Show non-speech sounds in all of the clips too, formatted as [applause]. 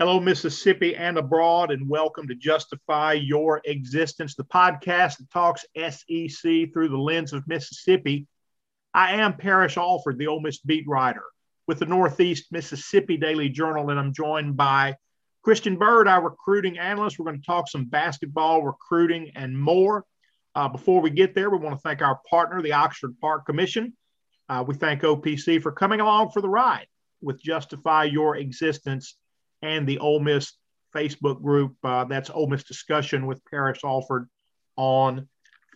Hello, Mississippi and abroad, and welcome to Justify Your Existence, the podcast that talks SEC through the lens of Mississippi. I am Parrish Alford, the Ole Miss beat writer with the Northeast Mississippi Daily Journal, and I'm joined by Christian Byrd, our recruiting analyst. We're going to talk some basketball, recruiting, and more. Uh, before we get there, we want to thank our partner, the Oxford Park Commission. Uh, we thank OPC for coming along for the ride with Justify Your Existence and the Ole Miss Facebook group. Uh, that's Ole Miss Discussion with Parrish Alford on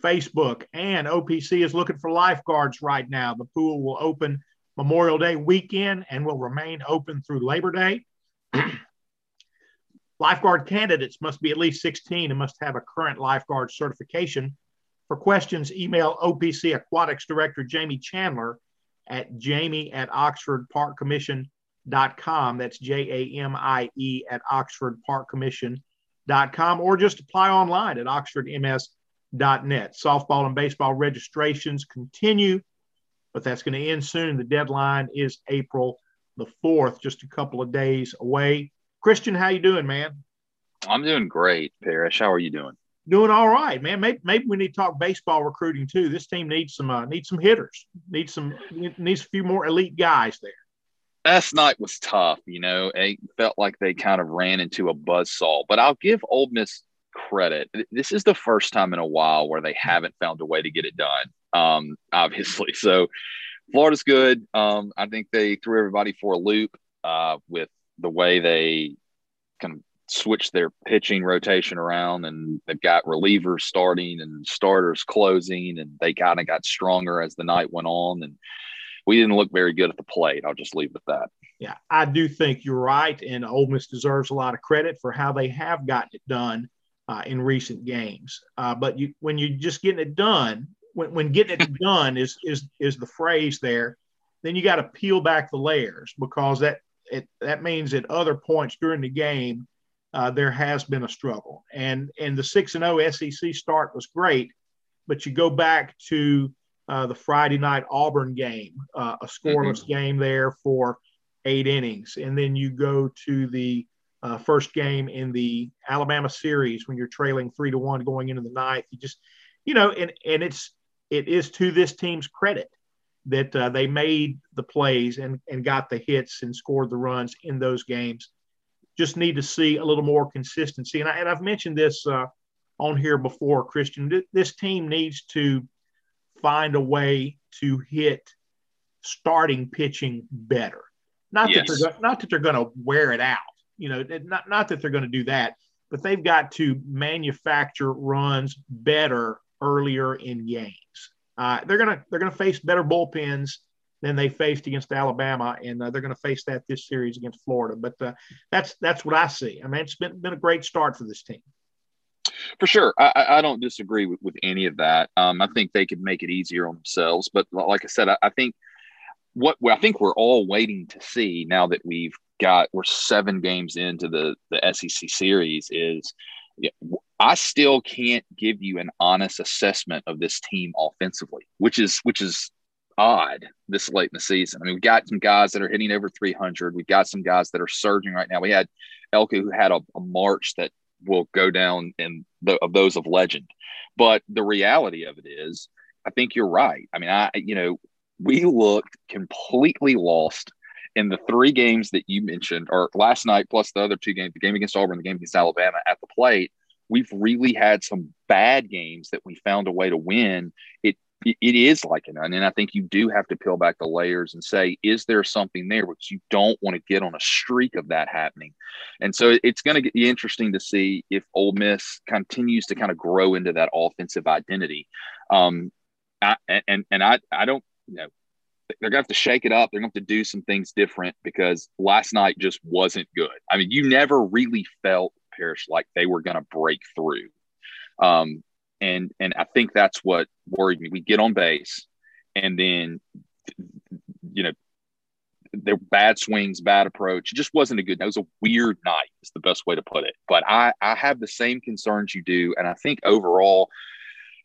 Facebook. And OPC is looking for lifeguards right now. The pool will open Memorial Day weekend and will remain open through Labor Day. [clears throat] lifeguard candidates must be at least 16 and must have a current lifeguard certification. For questions, email OPC Aquatics Director Jamie Chandler at jamie at Oxford Park Commission com. That's J A M I E at oxfordparkcommission.com or just apply online at oxfordms.net. Softball and baseball registrations continue, but that's going to end soon. The deadline is April the 4th, just a couple of days away. Christian, how you doing, man? I'm doing great, Parrish. How are you doing? Doing all right, man. Maybe, maybe we need to talk baseball recruiting too. This team needs some uh, needs some hitters, needs some needs a few more elite guys there last night was tough. You know, it felt like they kind of ran into a buzz saw. But I'll give Ole Miss credit. This is the first time in a while where they haven't found a way to get it done. Um, [laughs] obviously, so Florida's good. Um, I think they threw everybody for a loop uh, with the way they kind of switched their pitching rotation around, and they've got relievers starting and starters closing, and they kind of got stronger as the night went on, and we didn't look very good at the plate. I'll just leave it at that. Yeah, I do think you're right, and Ole Miss deserves a lot of credit for how they have gotten it done uh, in recent games. Uh, but you, when you're just getting it done, when, when getting it [laughs] done is is is the phrase there, then you got to peel back the layers because that it that means at other points during the game uh, there has been a struggle. And and the six and zero oh SEC start was great, but you go back to uh, the Friday night Auburn game, uh, a scoreless mm-hmm. game there for eight innings. And then you go to the uh, first game in the Alabama series when you're trailing three to one going into the ninth. You just, you know, and, and it's, it is to this team's credit that uh, they made the plays and, and got the hits and scored the runs in those games. Just need to see a little more consistency. And, I, and I've mentioned this uh, on here before, Christian. This team needs to find a way to hit starting pitching better. Not yes. that they're not that they're going to wear it out. You know, not not that they're going to do that, but they've got to manufacture runs better earlier in games. Uh, they're gonna they're gonna face better bullpens than they faced against Alabama, and uh, they're going to face that this series against Florida. But uh, that's that's what I see. I mean, it's been been a great start for this team. For sure, I, I don't disagree with, with any of that. Um, I think they could make it easier on themselves, but like I said, I, I think what I think we're all waiting to see now that we've got we're seven games into the the SEC series is I still can't give you an honest assessment of this team offensively, which is which is odd this late in the season. I mean, we've got some guys that are hitting over 300. We've got some guys that are surging right now. We had Elko who had a, a March that will go down in the, of those of legend. But the reality of it is, I think you're right. I mean, I you know we looked completely lost in the three games that you mentioned, or last night plus the other two games, the game against Auburn, the game against Alabama at the plate. We've really had some bad games that we found a way to win. It it is like an onion. I think you do have to peel back the layers and say, is there something there? Which you don't want to get on a streak of that happening. And so it's going to be interesting to see if Ole Miss continues to kind of grow into that offensive identity. Um, I, and and I I don't you know they're gonna have to shake it up. They're gonna have to do some things different because last night just wasn't good. I mean, you never really felt Parrish like they were gonna break through. Um, and and I think that's what worried me. We get on base, and then you know their bad swings, bad approach. It just wasn't a good. That was a weird night. Is the best way to put it. But I I have the same concerns you do, and I think overall,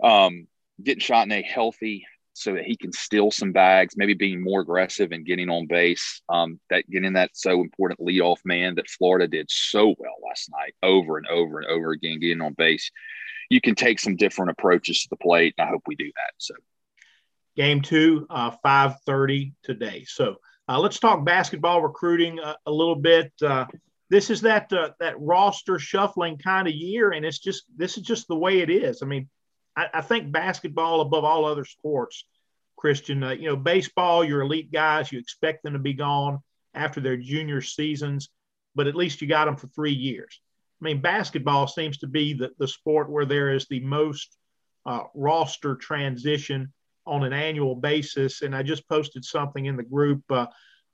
um, getting Chatagnier healthy so that he can steal some bags, maybe being more aggressive and getting on base. Um, that getting that so important leadoff man that Florida did so well last night, over and over and over again, getting on base. You can take some different approaches to the plate, and I hope we do that. So, game two, uh, five thirty today. So uh, let's talk basketball recruiting a, a little bit. Uh, this is that uh, that roster shuffling kind of year, and it's just this is just the way it is. I mean, I, I think basketball above all other sports, Christian. Uh, you know, baseball, your elite guys, you expect them to be gone after their junior seasons, but at least you got them for three years. I mean, basketball seems to be the, the sport where there is the most uh, roster transition on an annual basis. And I just posted something in the group uh,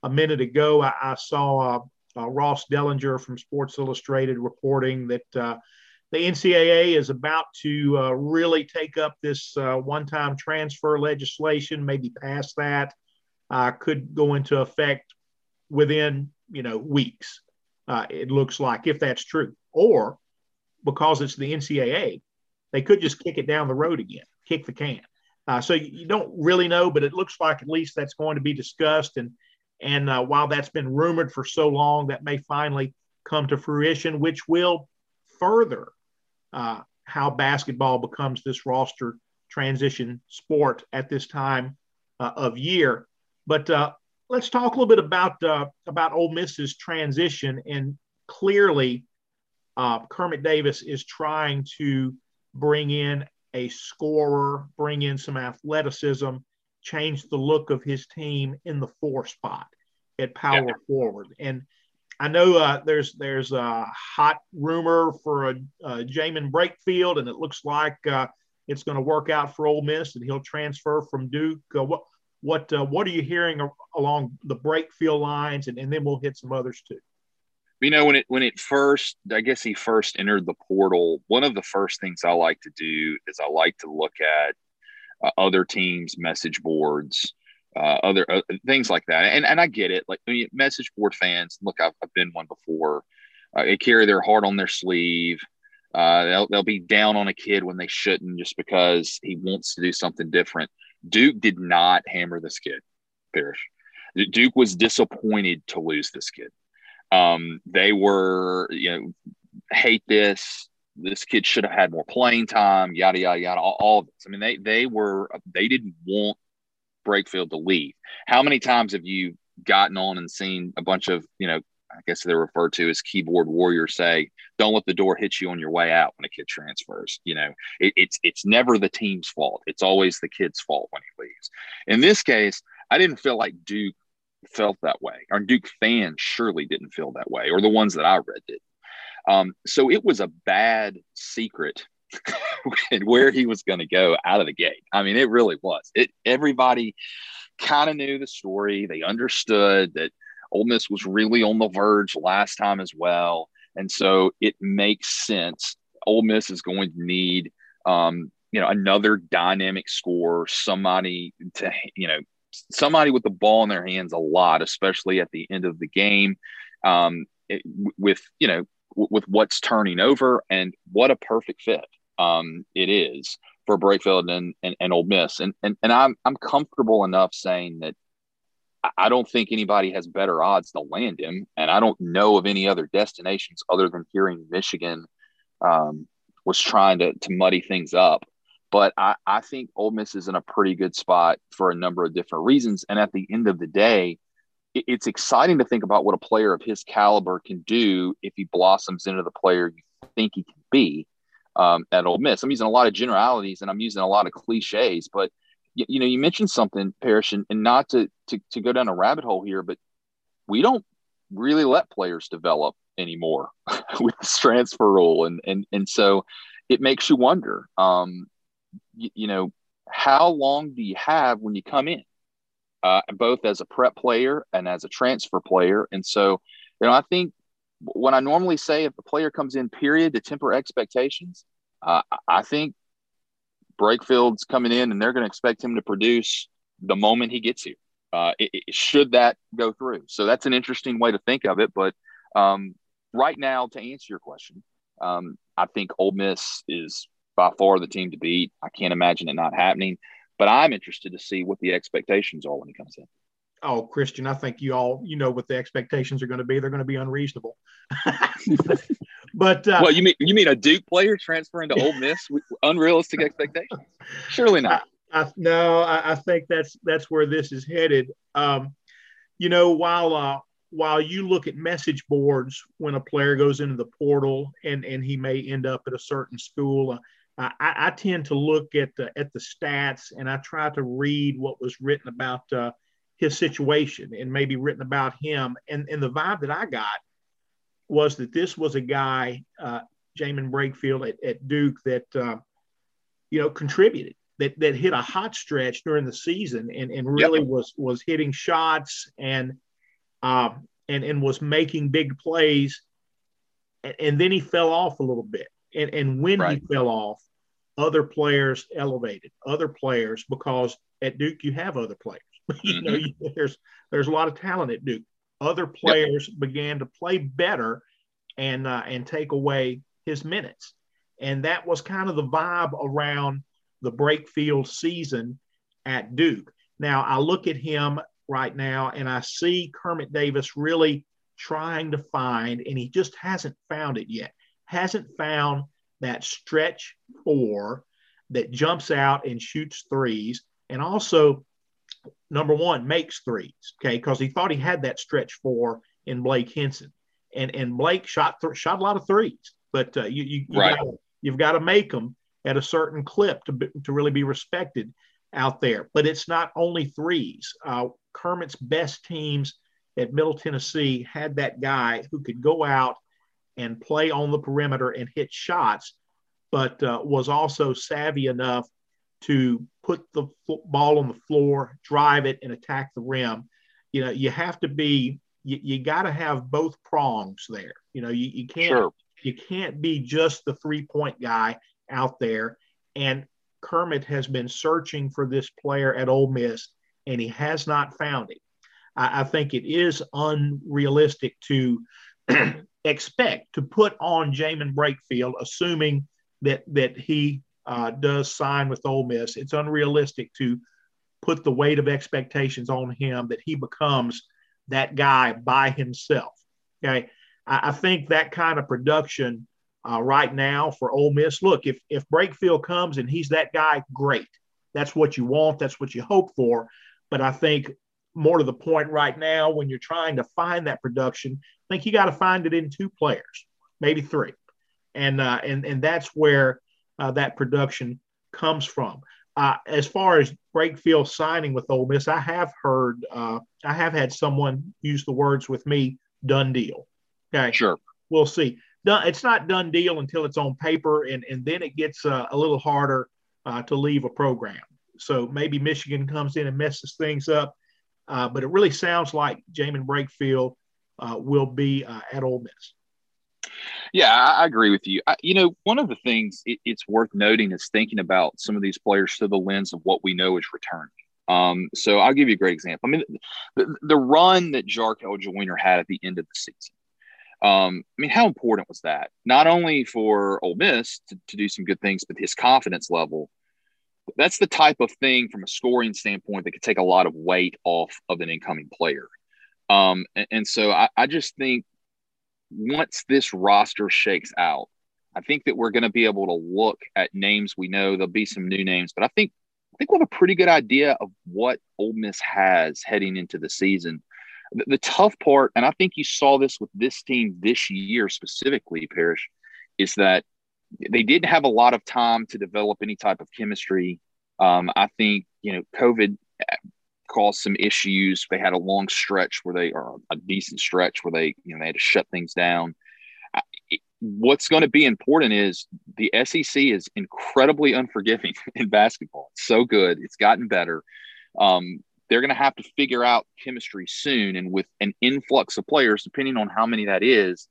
a minute ago. I, I saw uh, uh Ross Dellenger from Sports Illustrated reporting that uh, the NCAA is about to uh, really take up this one-time transfer legislation, maybe pass that, could go into effect within you know weeks. it looks like if that's true, or because it's the NCAA, they could just kick it down the road again, kick the can. Uh, so you, don't really know, but it looks like at least that's going to be discussed. And and uh, while that's been rumored for so long, that may finally come to fruition, which will further uh, how basketball becomes this roster transition sport at this time uh, of year. But uh, let's talk a little bit about uh, about Ole Miss's transition. And clearly, Kermit Davis is trying to bring in a scorer, bring in some athleticism, change the look of his team in the four spot at power yeah. forward. And I know uh, there's there's a hot rumor for a, a Jaemyn Brakefield, and it looks like uh, it's going to work out for Ole Miss, and he'll transfer from Duke. Uh, what what uh, what are you hearing along the Brakefield lines, and, and then we'll hit some others too you know when it when it first i guess he first entered the portal one of the first things i like to do is i like to look at uh, other teams message boards uh, other uh, things like that and and i get it like I mean, message board fans look i've, I've been one before uh, they carry their heart on their sleeve uh, they'll, they'll be down on a kid when they shouldn't just because he wants to do something different duke did not hammer this kid Parrish duke was disappointed to lose this kid um, they were, you know, hate this. This kid should have had more playing time. Yada yada yada. All, all of this. I mean, they they were they didn't want Brakefield to leave. How many times have you gotten on and seen a bunch of you know? I guess they're referred to as keyboard warriors say, "Don't let the door hit you on your way out when a kid transfers." You know, it, it's it's never the team's fault. It's always the kid's fault when he leaves. In this case, I didn't feel like Duke felt that way. Our Duke fans surely didn't feel that way, or the ones that I read did. Um, so it was a bad secret [laughs] where he was going to go out of the gate. I mean, it really was. It everybody kind of knew the story. They understood that Ole Miss was really on the verge last time as well, and so it makes sense. Ole Miss is going to need, um, you know, another dynamic score, somebody to you know somebody with the ball in their hands a lot, especially at the end of the game, um, it, with you know with what's turning over and what a perfect fit um, it is for Brakefield and, and, and Ole Miss. And, and, and I'm, I'm comfortable enough saying that I don't think anybody has better odds to land him. And I don't know of any other destinations other than hearing Michigan um, was trying to, to muddy things up. But I, I think Ole Miss is in a pretty good spot for a number of different reasons. And at the end of the day, it, it's exciting to think about what a player of his caliber can do if he blossoms into the player you think he can be um, at Ole Miss. I'm using a lot of generalities and I'm using a lot of cliches, but you, you know, you mentioned something, Parrish, and, and not to, to to go down a rabbit hole here, but we don't really let players develop anymore [laughs] with this transfer rule, and and and so it makes you wonder. Um, you, you know, how long do you have when you come in, uh, both as a prep player and as a transfer player? And so, you know, I think when I normally say if the player comes in, period, to temper expectations, uh, I think Brakefield's coming in and they're going to expect him to produce the moment he gets here. Uh, it, it, should that go through? So that's an interesting way to think of it. But um, right now, to answer your question, um, I think Ole Miss is by far the team to beat. I can't imagine it not happening. but I'm interested to see what the expectations are when he comes in. Oh, Christian, I think you all you know what the expectations are going to be. They're going to be unreasonable. [laughs] but uh, well, you mean you mean a Duke player transferring to Ole Miss? Unrealistic expectations? Surely not. I, I, no, I, I, think that's that's where this is headed. Um, you know, while uh, while you look at message boards when a player goes into the portal and and he may end up at a certain school. Uh, I, I, tend to look at the at the stats and I try to read what was written about uh, his situation and maybe written about him. And and the vibe that I got was that this was a guy, uh, Jaemyn Brakefield at, at Duke, that uh, you know contributed, that that hit a hot stretch during the season and and really yep. was was hitting shots and uh, and and was making big plays. And, and then he fell off a little bit. And, and when right. he fell off, other players elevated other players because at Duke you have other players. [laughs] you know, mm-hmm. there's there's a lot of talent at Duke. Other players yep. began to play better and uh, and take away his minutes, and that was kind of the vibe around the Brakefield season at Duke. Now I look at him right now and I see Kermit Davis really trying to find, and he just hasn't found it yet. Hasn't found that stretch four that jumps out and shoots threes, and also number one makes threes. Okay, because he thought he had that stretch four in Blake Hinson. and and Blake shot th- shot a lot of threes, but uh, you, you, you right. gotta, you've got to make them at a certain clip to be, to really be respected out there. But it's not only threes. Uh, Kermit's best teams at Middle Tennessee had that guy who could go out and play on the perimeter and hit shots, but uh, was also savvy enough to put the ball on the floor, drive it, and attack the rim. You know, you have to be, you, you got to have both prongs there. You know, you, you can't, sure. you can't be just the three point guy out there. And Kermit has been searching for this player at Ole Miss, and he has not found it. I, I think it is unrealistic to [clears throat] expect to put on Jaemyn Brakefield, assuming that that he uh, does sign with Ole Miss. It's unrealistic to put the weight of expectations on him that he becomes that guy by himself. Okay, I, I think that kind of production uh, right now for Ole Miss. Look, if if Brakefield comes and he's that guy, great. That's what you want. That's what you hope for. But I think more to the point right now, when you're trying to find that production, I think you got to find it in two players, maybe three, and uh, and and that's where uh, that production comes from. Uh, as far as Brakefield signing with Ole Miss, I have heard, uh, I have had someone use the words with me, done deal. Okay. Sure. We'll see. It's not done deal until it's on paper, and, and then it gets uh, a little harder uh, to leave a program. So maybe Michigan comes in and messes things up. Uh, but it really sounds like Jaemyn Brakefield uh, will be uh, at Ole Miss. Yeah, I, I agree with you. I, you know, one of the things it, it's worth noting is thinking about some of these players through the lens of what we know is returning. Um, so I'll give you a great example. I mean, the, the run that Jarkel Joiner had at the end of the season. Um, I mean, how important was that? Not only for Ole Miss to, to do some good things, but his confidence level. That's the type of thing from a scoring standpoint that could take a lot of weight off of an incoming player. Um, and, and so I, I just think once this roster shakes out, I think that we're going to be able to look at names we know. There'll be some new names, but I think I think we'll have a pretty good idea of what Ole Miss has heading into the season. The, the tough part, and I think you saw this with this team this year specifically, Parrish, is that they didn't have a lot of time to develop any type of chemistry. Um, I think you know COVID caused some issues. They had a long stretch where they, or a decent stretch where they, you know, they had to shut things down. What's going to be important is the SEC is incredibly unforgiving [laughs] in basketball. It's so good. It's gotten better. Um, they're going to have to figure out chemistry soon. And with an influx of players, depending on how many that is,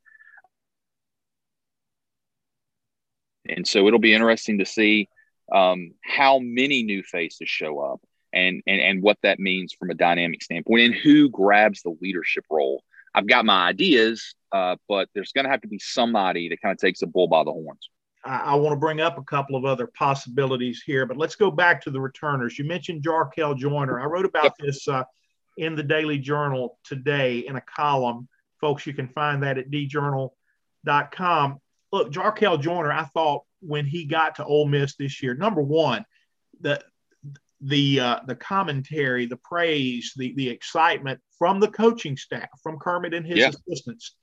and so it'll be interesting to see um, how many new faces show up and, and and what that means from a dynamic standpoint and who grabs the leadership role. I've got my ideas, uh, but there's going to have to be somebody that kind of takes the bull by the horns. I, I want to bring up a couple of other possibilities here, but let's go back to the returners. You mentioned Jarkel Joiner. I wrote about this uh, in the Daily Journal today in a column. Folks, you can find that at djournal.com. Look, Jarkel Joiner, I thought when he got to Ole Miss this year, number one, the the uh, the commentary, the praise, the the excitement from the coaching staff, from Kermit and his yeah. assistants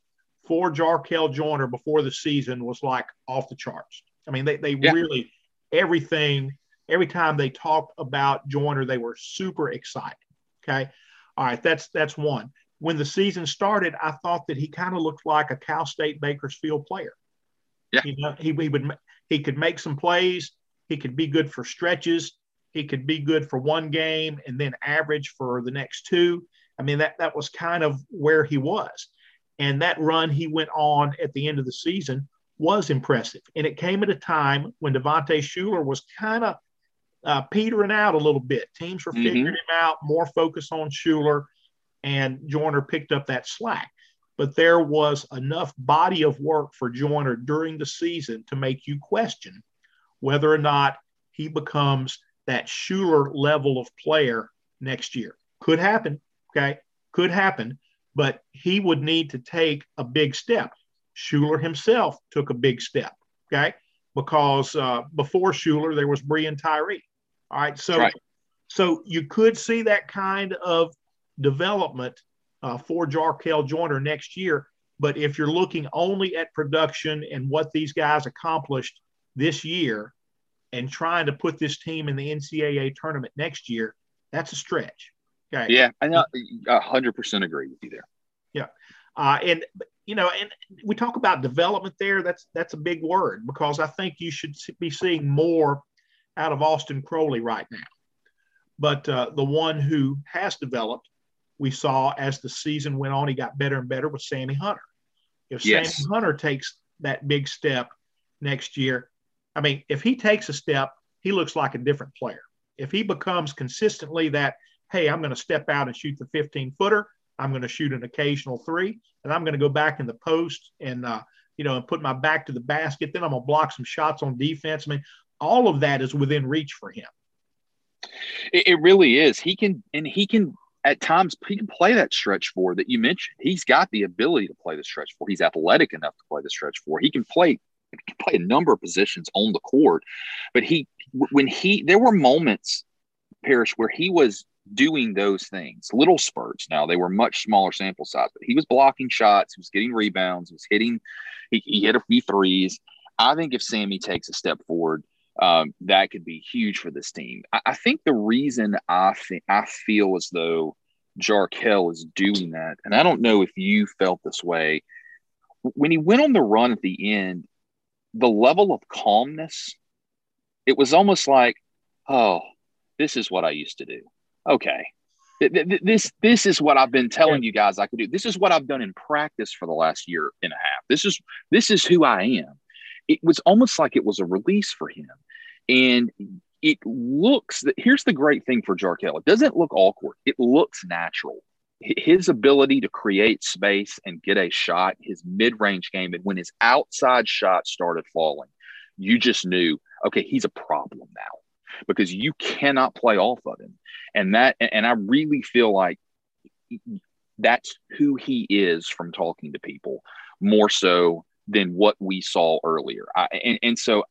for Jarkel Joiner before the season was like off the charts. I mean, they they yeah. really everything every time they talked about Joiner, they were super excited. Okay, all right, that's that's one. When the season started, I thought that he kind of looked like a Cal State Bakersfield player. Yeah, you know, he, he would he could make some plays. He could be good for stretches. He could be good for one game and then average for the next two. I mean, that, that was kind of where he was. And that run he went on at the end of the season was impressive. And it came at a time when Devontae Shuler was kind of uh, petering out a little bit. Teams were figuring mm-hmm. him out, more focus on Shuler, and Joiner picked up that slack. But there was enough body of work for Joiner during the season to make you question whether or not he becomes that Shuler level of player next year. Could happen. Okay. Could happen. But he would need to take a big step. Shuler himself took a big step. Okay. Because uh, before Shuler, there was Breein Tyree. All right. So, right. so you could see that kind of development uh, for Jarkel Joiner next year. But if you're looking only at production and what these guys accomplished this year, and trying to put this team in the NCAA tournament next year, that's a stretch. Okay. Yeah, I hundred percent agree with you there. Yeah, uh, and you know, and we talk about development there. That's that's a big word because I think you should be seeing more out of Austin Crowley right now. But uh, the one who has developed, we saw as the season went on, he got better and better with Sammy Hunter. If yes. Sammy Hunter takes that big step next year, I mean, if he takes a step, he looks like a different player. If he becomes consistently that, hey, I'm going to step out and shoot the 15 footer, I'm going to shoot an occasional three, and I'm going to go back in the post and, uh, you know, and put my back to the basket. Then I'm going to block some shots on defense. I mean, all of that is within reach for him. It, it really is. He can, and he can at times he can play that stretch four that you mentioned. He's got the ability to play the stretch four. He's athletic enough to play the stretch four. He can play can play a number of positions on the court. But he, when he, there were moments, Parrish, where he was doing those things, little spurts. Now they were much smaller sample size, but he was blocking shots, he was getting rebounds, he was hitting, he, he hit a few threes. I think if Sammy takes a step forward, um, that could be huge for this team. I, I think the reason I think I feel as though Jarkel is doing that, and I don't know if you felt this way when he went on the run at the end the level of calmness, it was almost like, oh, this is what I used to do. Okay. This this is what I've been telling you guys I could do. This is what I've done in practice for the last year and a half. This is this is who I am. It was almost like it was a release for him. And it looks that here's the great thing for Jarkel. It doesn't look awkward. It looks natural his ability to create space and get a shot, his mid range game, and when his outside shot started falling, you just knew, okay, he's a problem now because you cannot play off of him. And that, and I really feel like that's who he is from talking to people more so than what we saw earlier. I, and, and so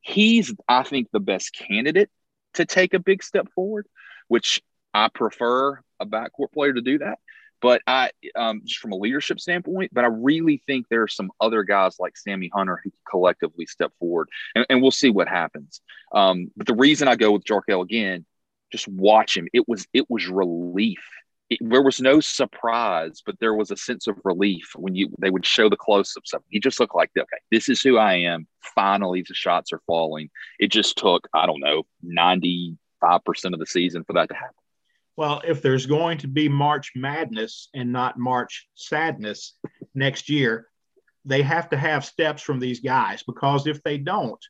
he's, I think, the best candidate to take a big step forward, which I prefer a backcourt player to do that. But I, um, just from a leadership standpoint, but I really think there are some other guys like Sammy Hunter who collectively step forward, and, and we'll see what happens. Um, but the reason I go with Jarkel again, just watch him. It was it was relief. It, there was no surprise, but there was a sense of relief when you they would show the close-ups. He just looked like, okay, this is who I am. Finally, the shots are falling. It just took I don't know ninety five percent of the season for that to happen. Well, if there's going to be March madness and not March sadness next year, they have to have steps from these guys because if they don't,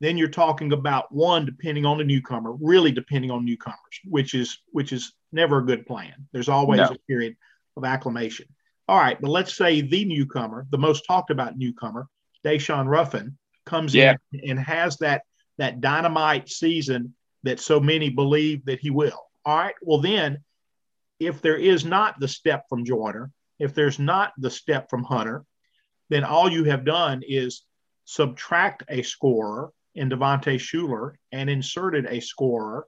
then you're talking about one depending on the newcomer, really depending on newcomers, which is which is never a good plan. There's always no. a period of acclimation. All right, but let's say the newcomer, the most talked about newcomer, Daeshun Ruffin, comes Yeah. in and has that that dynamite season that so many believe that he will. All right. Well, then, if there is not the step from Joiner, if there's not the step from Hunter, then all you have done is subtract a scorer in Devontae Shuler and inserted a scorer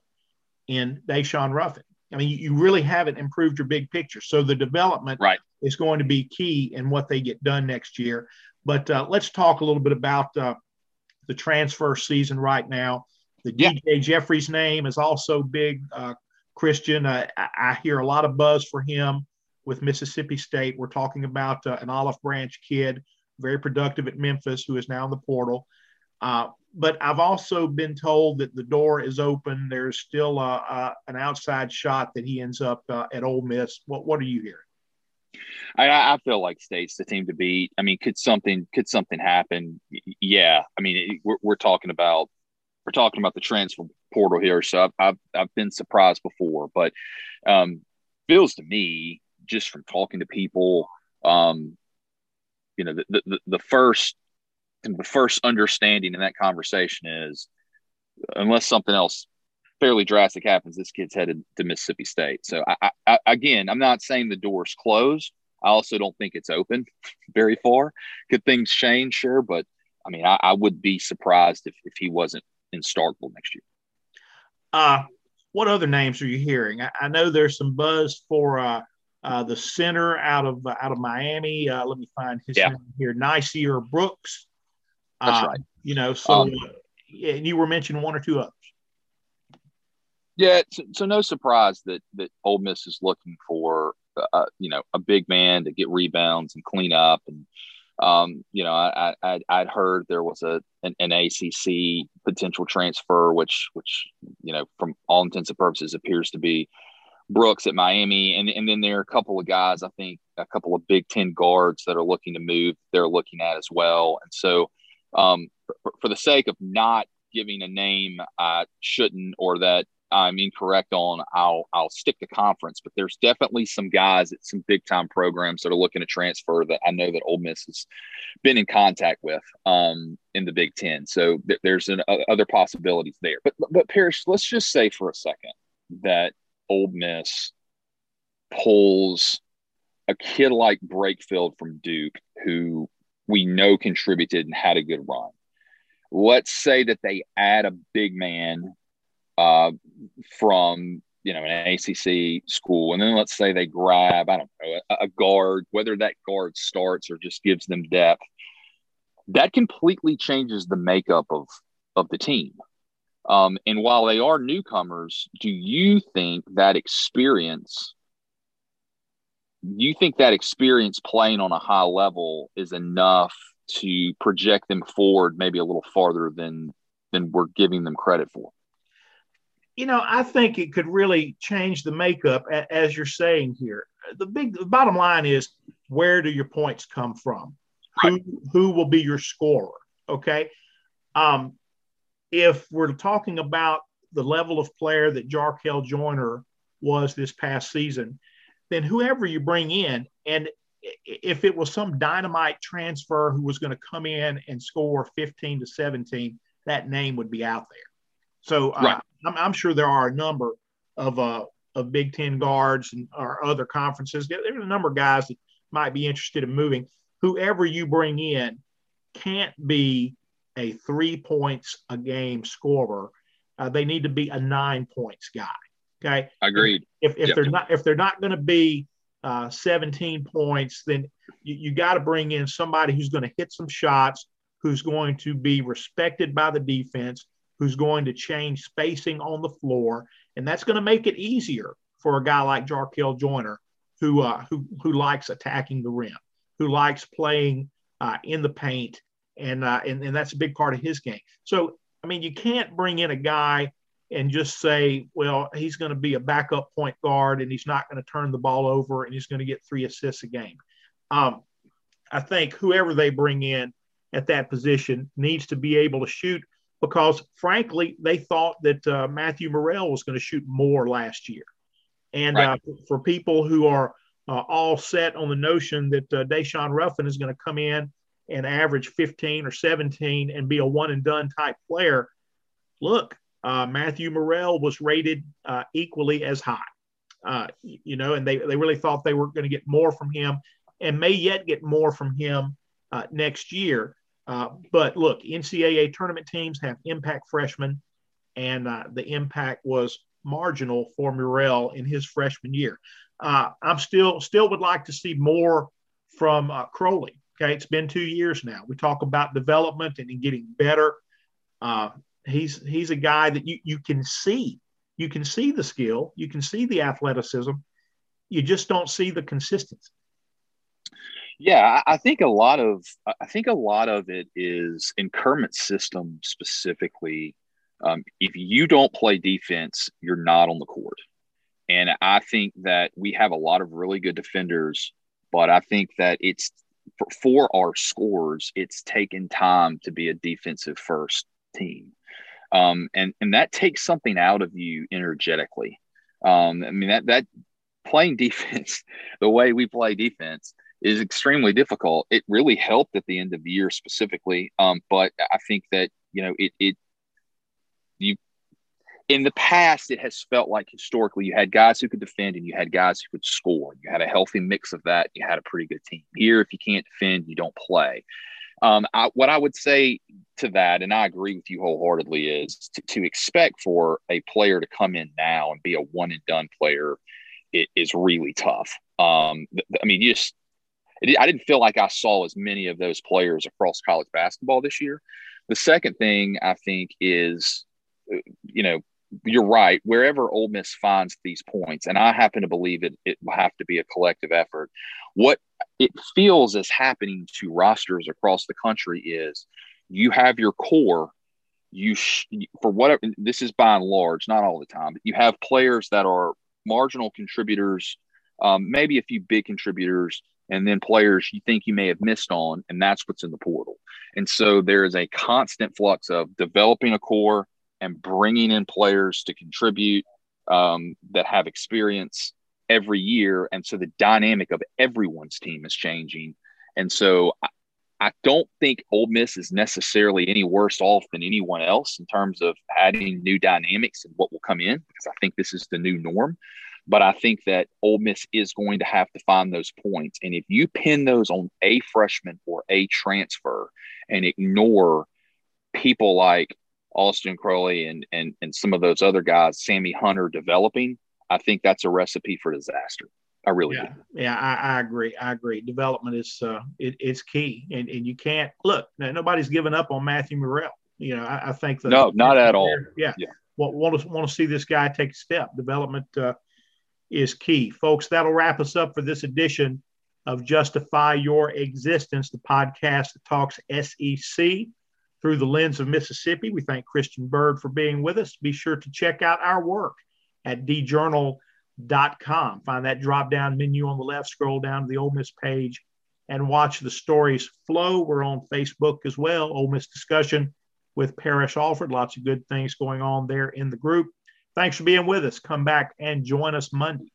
in Daeshun Ruffin. I mean, you, you really haven't improved your big picture. So the development Right. is going to be key in what they get done next year. But uh, let's talk a little bit about uh, the transfer season right now. The Yeah. DJ Jeffries name is also big. Uh, Christian, I, I hear a lot of buzz for him with Mississippi State. We're talking about uh, an olive branch kid, very productive at Memphis, who is now in the portal. Uh, but I've also been told that the door is open. There's still uh, uh, an outside shot that he ends up uh, at Ole Miss. What What are you hearing? I, I feel like State's the team to beat. I mean, could something could something happen? Yeah. I mean, it, we're, we're talking about we're talking about the transfer portal here, so I've I've, I've been surprised before, but um, feels to me just from talking to people, um, you know, the the, the first the first understanding in that conversation is unless something else fairly drastic happens, this kid's headed to Mississippi State. So I, I, again, I'm not saying the door's closed. I also don't think it's open [laughs] very far. Could things change? Sure, but I mean, I, I would be surprised if, if he wasn't in Starkville next year. Uh, what other names are you hearing? I, I know there's some buzz for uh, uh, the center out of uh, out of Miami. Uh, let me find his Yeah. name here. Nysier Brooks. That's Uh, right. You know, so Um, yeah, and you were mentioning one or two others. Yeah, so, so no surprise that that Ole Miss is looking for uh, you know a big man to get rebounds and clean up, and um, you know I, I I'd heard there was a an, an ACC potential transfer, which which you know from all intents and purposes appears to be Brooks at Miami, and and then there are a couple of guys I think a couple of Big Ten guards that are looking to move. They're looking at as well, and so um, for, for the sake of not giving a name I shouldn't or that I'm incorrect on, I'll I'll stick to conference. But there's definitely some guys at some big time programs that are looking to transfer that I know that Ole Miss has been in contact with um, in the Big Ten. So th- there's an, uh, other possibilities there. But but Parrish, let's just say for a second that Ole Miss pulls a kid like Brakefield from Duke, who we know contributed and had a good run. Let's say that they add a big man uh, from you know an ACC school, and then let's say they grab I don't know a, a guard, whether that guard starts or just gives them depth. That completely changes the makeup of of the team. Um, and while they are newcomers, do you think that experience? You think that experience playing on a high level is enough to project them forward, maybe a little farther than than we're giving them credit for? You know, I think it could really change the makeup, as you're saying here. The big, the bottom line is where do your points come from? Who who will be your scorer? Okay. Um, if we're talking about the level of player that Jarkel Joiner was this past season, then whoever you bring in, and if it was some dynamite transfer who was going to come in and score 15 to 17, that name would be out there. So uh, Right. I'm, I'm sure there are a number of uh, of Big Ten guards and or other conferences. There's a number of guys that might be interested in moving. Whoever you bring in can't be a three points a game scorer. Uh, they need to be a nine points guy. Okay. Agreed. If, if Yep. they're not if they're not going to be uh, 17 points, then you, you got to bring in somebody who's going to hit some shots, who's going to be respected by the defense, who's going to change spacing on the floor, and that's going to make it easier for a guy like Jarkel Joiner, who uh, who who likes attacking the rim, who likes playing uh, in the paint, and, uh, and and that's a big part of his game. So I mean, you can't bring in a guy and just say, well, he's going to be a backup point guard and he's not going to turn the ball over and he's going to get three assists a game. Um, I think whoever they bring in at that position needs to be able to shoot because, frankly, they thought that uh, Matthew Murrell was going to shoot more last year. And Right. uh, for people who are uh, all set on the notion that uh, Daeshun Ruffin is going to come in and average 15 or 17 and be a one and done type player. Look, uh, Matthew Murrell was rated uh, equally as high. Uh, you know, and they, they really thought they were going to get more from him and may yet get more from him uh, next year. Uh, but look, NCAA tournament teams have impact freshmen, and uh, the impact was marginal for Murrell in his freshman year. I'm still still would like to see more from Crowley. Okay, it's been two years now. We talk about development and getting better. Uh, he's he's a guy that you you can see, you can see the skill, you can see the athleticism, you just don't see the consistency. Yeah, I think a lot of I think a lot of it is in Kermit's system specifically. Um, if you don't play defense, you're not on the court, and I think that we have a lot of really good defenders, but I think that it's for, for our scores, it's taken time to be a defensive first team. Um, and, and that takes something out of you energetically. Um, I mean, that, that playing [laughs] defense, the way we play defense, is extremely difficult. It really helped at the end of the year specifically. Um, but I think that, you know, it, it, you in the past, it has felt like historically you had guys who could defend and you had guys who could score. You had a healthy mix of that. You had a pretty good team. Here, if you can't defend, you don't play. Um, I, what I would say to that, and I agree with you wholeheartedly, is to, to expect for a player to come in now and be a one and done player it is really tough. Um, I mean, you just I didn't feel like I saw as many of those players across college basketball this year. The second thing I think is, uh, you know, you're right. Wherever Ole Miss finds these points, and I happen to believe it, it will have to be a collective effort. What it feels is happening to rosters across the country is you have your core. You sh- for whatever this is by and large, not all the time, but you have players that are marginal contributors, um, maybe a few big contributors, and then players you think you may have missed on, and that's what's in the portal. And so there is a constant flux of developing a core and bringing in players to contribute um, that have experience every year. And so the dynamic of everyone's team is changing. And so I, I don't think Ole Miss is necessarily any worse off than anyone else in terms of adding new dynamics and what will come in, because I think this is the new norm. But I think that Ole Miss is going to have to find those points. And if you pin those on a freshman or a transfer and ignore people like Austin Crowley and and and some of those other guys, Sammy Hunter developing, I think that's a recipe for disaster. I really yeah, do. Yeah, I, I, agree. I agree. Development is uh, it, it's key, and and you can't look. Nobody's given up on Matthew Murrell. You know, I, I think that no, not at all. Yeah, yeah. Want, want to want to see this guy take a step. Development uh, is key, folks. That'll wrap us up for this edition of Justify Your Existence, the podcast that talks SEC through the lens of Mississippi. We thank Christian Byrd for being with us. Be sure to check out our work at djournal.com. Find that drop down menu on the left, scroll down to the Ole Miss page, and watch the stories flow. We're on Facebook as well, Ole Miss Discussion with Parrish Alford. Lots of good things going on there in the group. Thanks for being with us. Come back and join us Monday